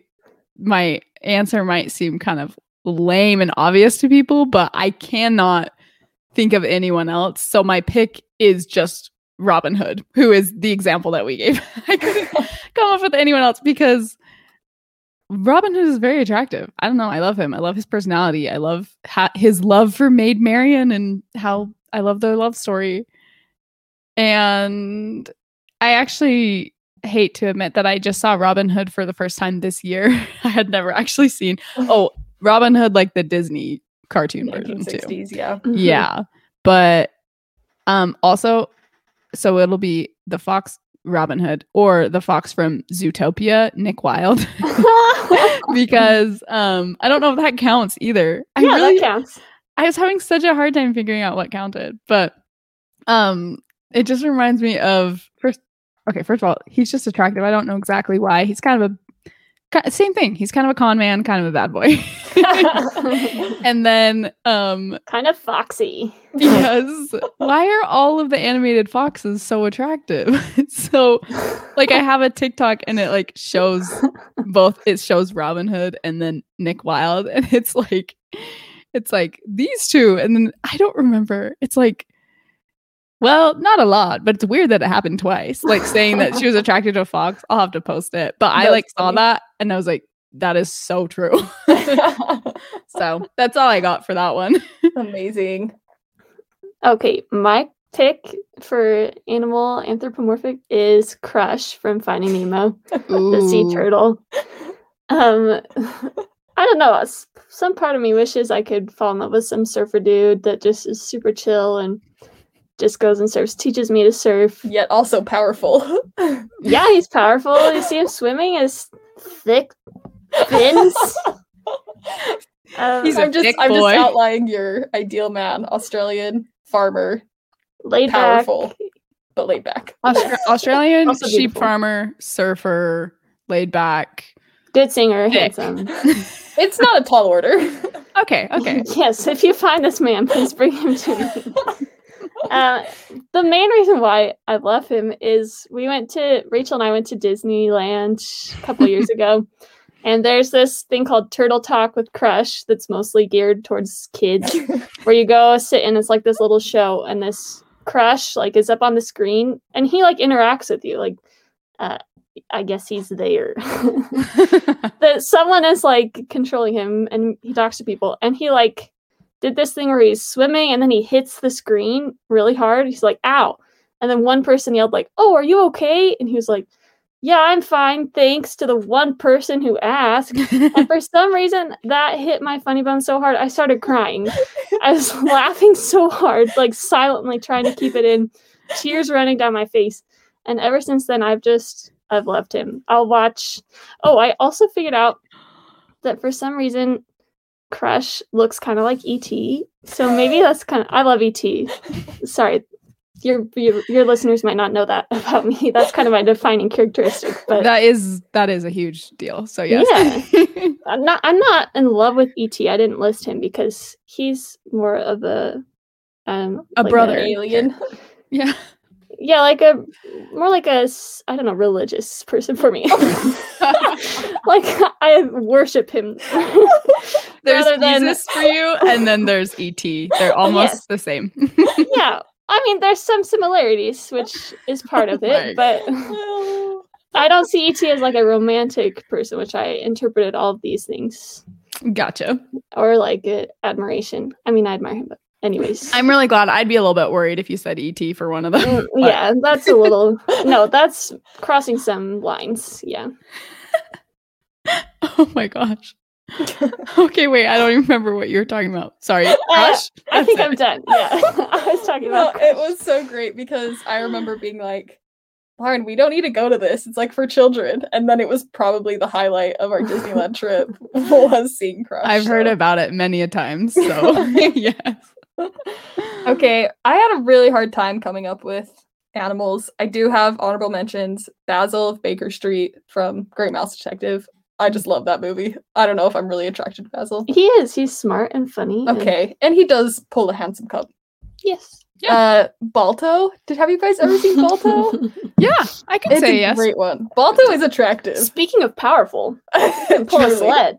my answer might seem kind of lame and obvious to people, but I cannot think of anyone else. So my pick is just Robin Hood, who is the example that we gave. I couldn't come up with anyone else because Robin Hood is very attractive. I don't know. I love him. I love his personality. I love ha- his love for Maid Marian and how I love their love story. And I actually hate to admit that I just saw Robin Hood for the first time this year. I had never actually seen. Oh, Robin Hood, like the Disney cartoon version too. 1960s, yeah. Yeah, but um, also, so it'll be the Fox Robin Hood or the Fox from Zootopia, Nick Wilde, because um, I don't know if that counts either. I yeah, really, that counts. I was having such a hard time figuring out what counted, but um it just reminds me of first okay, first of all, he's just attractive. I don't know exactly why. He's kind of a same thing. He's kind of a con man, kind of a bad boy. and then um kind of foxy. because why are all of the animated foxes so attractive? so like I have a TikTok and it like shows both it shows Robin Hood and then Nick Wilde and it's like it's like these two and then I don't remember. It's like well, not a lot, but it's weird that it happened twice. Like saying that she was attracted to a fox. I'll have to post it. But I That's like saw that and I was like that is so true. so, that's all I got for that one. Amazing. Okay, my pick for animal anthropomorphic is Crush from Finding Nemo, the sea turtle. Um, I don't know. Some part of me wishes I could fall in love with some surfer dude that just is super chill and just goes and surfs, teaches me to surf. Yet also powerful. Yeah, he's powerful. You see him swimming, his thick fins. Um, He's a I'm just thick I'm boy. just outlining your ideal man, Australian farmer, laid back. powerful, but laid back. Austra- Australian sheep farmer, surfer, laid back. Good singer, Thick. handsome. It's not a tall order. okay, okay. yes, if you find this man, please bring him to me. Uh, the main reason why I love him is we went to Rachel and I went to Disneyland a couple years ago, and there's this thing called Turtle Talk with Crush that's mostly geared towards kids, where you go sit and it's like this little show, and this Crush like is up on the screen, and he like interacts with you, like, uh, I guess he's there. that someone is like controlling him and he talks to people and he like did this thing where he's swimming and then he hits the screen really hard. He's like ow. And then one person yelled like oh are you okay? And he was like yeah i'm fine. Thanks to the one person who asked. And for some reason that hit my funny bone so hard i started crying. I was laughing so hard like silently trying to keep it in tears running down my face. And ever since then i've just i've loved him. I'll watch. Oh i also figured out that for some reason crush looks kind of like et so maybe that's kind of i love et sorry your, your your listeners might not know that about me that's kind of my defining characteristic but that is that is a huge deal. So yes. I'm not I'm not in love with ET. I didn't list him because he's more of a um A like brother. Alien. yeah. Yeah, like a more like a I don't know religious person for me. like I worship him. There's than- Jesus for you, and then there's ET. They're almost Yes. the same. yeah, I mean there's some similarities, which is part of it, but I don't see ET as like a romantic person, which I interpreted all of these things gotcha. or like uh, admiration. I mean, I admire him, but anyways. I'm really glad. I'd be a little bit worried if you said ET for one of them. Mm, but- yeah, that's a little no, that's crossing some lines. Yeah. Oh my gosh. okay, wait. I don't even remember what you were talking about. Sorry. Crush? I think it. I'm done. Yeah. I was talking No, about it was so great because I remember being like, Lauren, we don't need to go to this. It's like for children. And then it was probably the highlight of our Disneyland trip was seeing Crush. I've heard about it many a times. So yes. Okay, I had a really hard time coming up with animals. I do have honorable mentions. Basil of Baker Street from Great Mouse Detective. I just love that movie. I don't know if I'm really attracted to Basil. He is. He's smart and funny. Okay, and he does pull a handsome cup. yes. Yeah. Uh, Balto. Did have you guys ever seen Balto? Yeah, I can it's say a yes. great one. Balto is attractive. Speaking of powerful, pull a Truly. sled.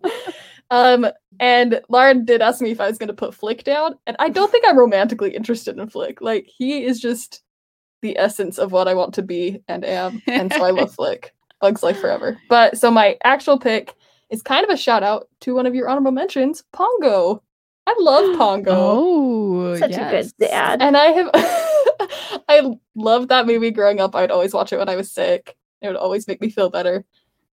um, and Lauren did ask me if I was going to put Flick down, and I don't think I'm romantically interested in Flick. Like he is just the essence of what I want to be and am, and so I love Flick. Bugs Life forever. But so my actual pick is kind of a shout out to one of your honorable mentions, Pongo. I love Pongo. Oh, Such a good dad. And I have I loved that movie growing up. I'd always watch it when I was sick. It would always make me feel better.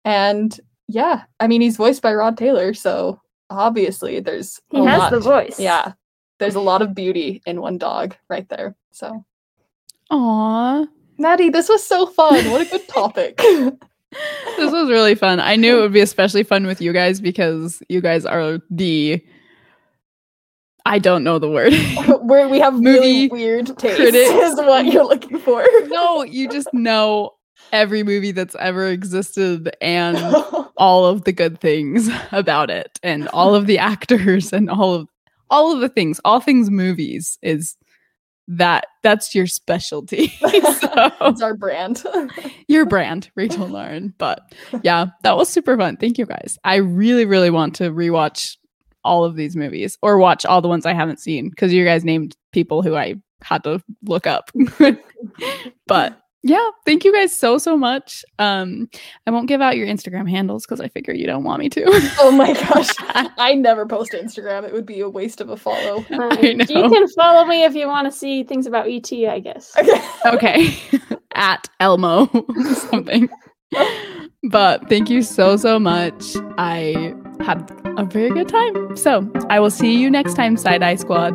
And yeah, I mean he's voiced by Rod Taylor, so obviously there's He has lot- the voice. Yeah. There's a lot of beauty in one dog right there. So Aw. Maddie, this was so fun. What a good topic. This was really fun. I knew it would be especially fun with you guys because you guys are the I don't know the word. Where we have really weird taste is what you're looking for. no, you just know every movie that's ever existed and all of the good things about it and all of the actors and all of all of the things all things movies is that that's your specialty. So it's our brand. your brand rachel lauren. But yeah that was super fun. Thank you guys. I really really want to rewatch all of these movies or watch all the ones i haven't seen because you guys named people who i had to look up. But yeah thank you guys so so much um i won't give out your instagram handles because i figure you don't want me to oh my gosh. I never post Instagram. It would be a waste of a follow. I know. You can follow me if you want to see things about ET, I guess. Okay. okay at elmo something but thank you so so much i had a very good time so i will see you next time side eye squad